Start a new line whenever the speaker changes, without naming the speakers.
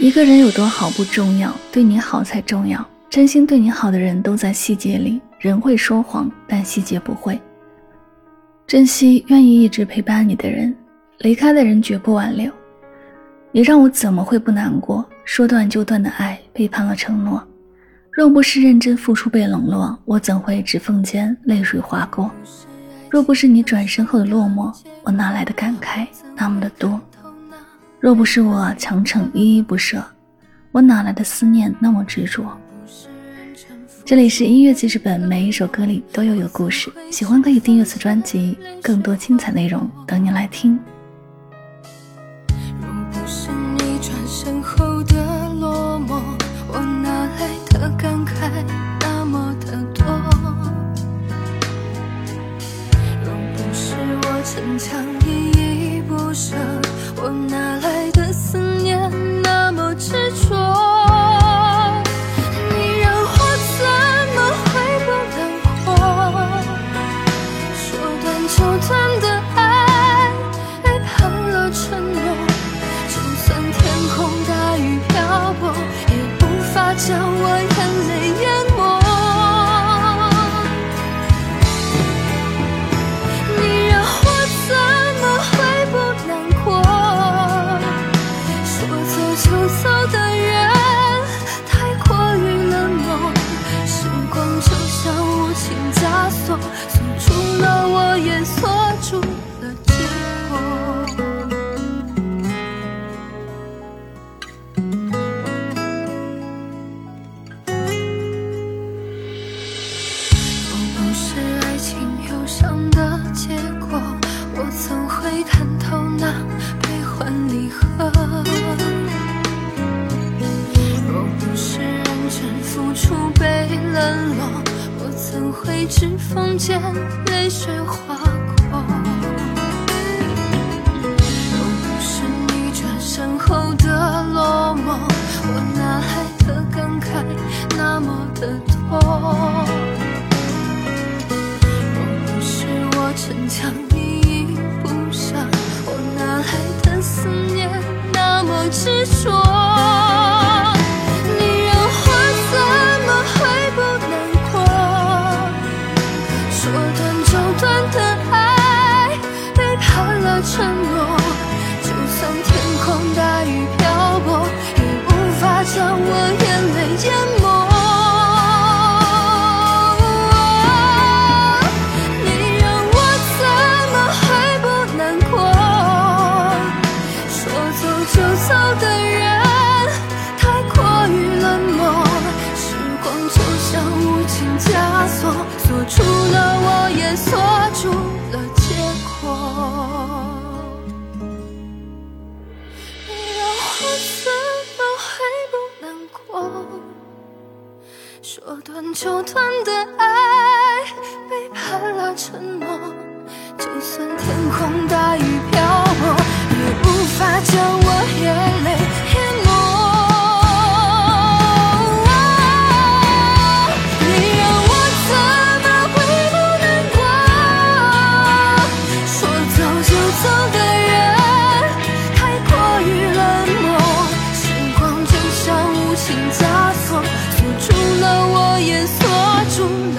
一个人有多好不重要，对你好才重要。真心对你好的人都在细节里。人会说谎，但细节不会。珍惜愿意一直陪伴你的人，离开的人绝不挽留。你让我怎么会不难过？说断就断的爱，背叛了承诺。若不是认真付出被冷落，我怎会指缝间泪水划过？若不是你转身后的落寞，我哪来的感慨那么的多？若不是我强逞依依不舍，我哪来的思念那么执着？这里是音乐记事本，每一首歌里都有有故事。喜欢可以订阅此专辑，更多精彩内容等你来听。
若不是，我？逞强依依不舍我哪来的思念那么执着？你让我怎么会不难过说断就断的是爱情忧伤的结果，我怎会看透那悲欢离合？若不是认真付出被冷落，我怎会指缝间泪水滑？强。说断就断的爱背叛了承诺就算天空大雨瓢泼也无法将我中。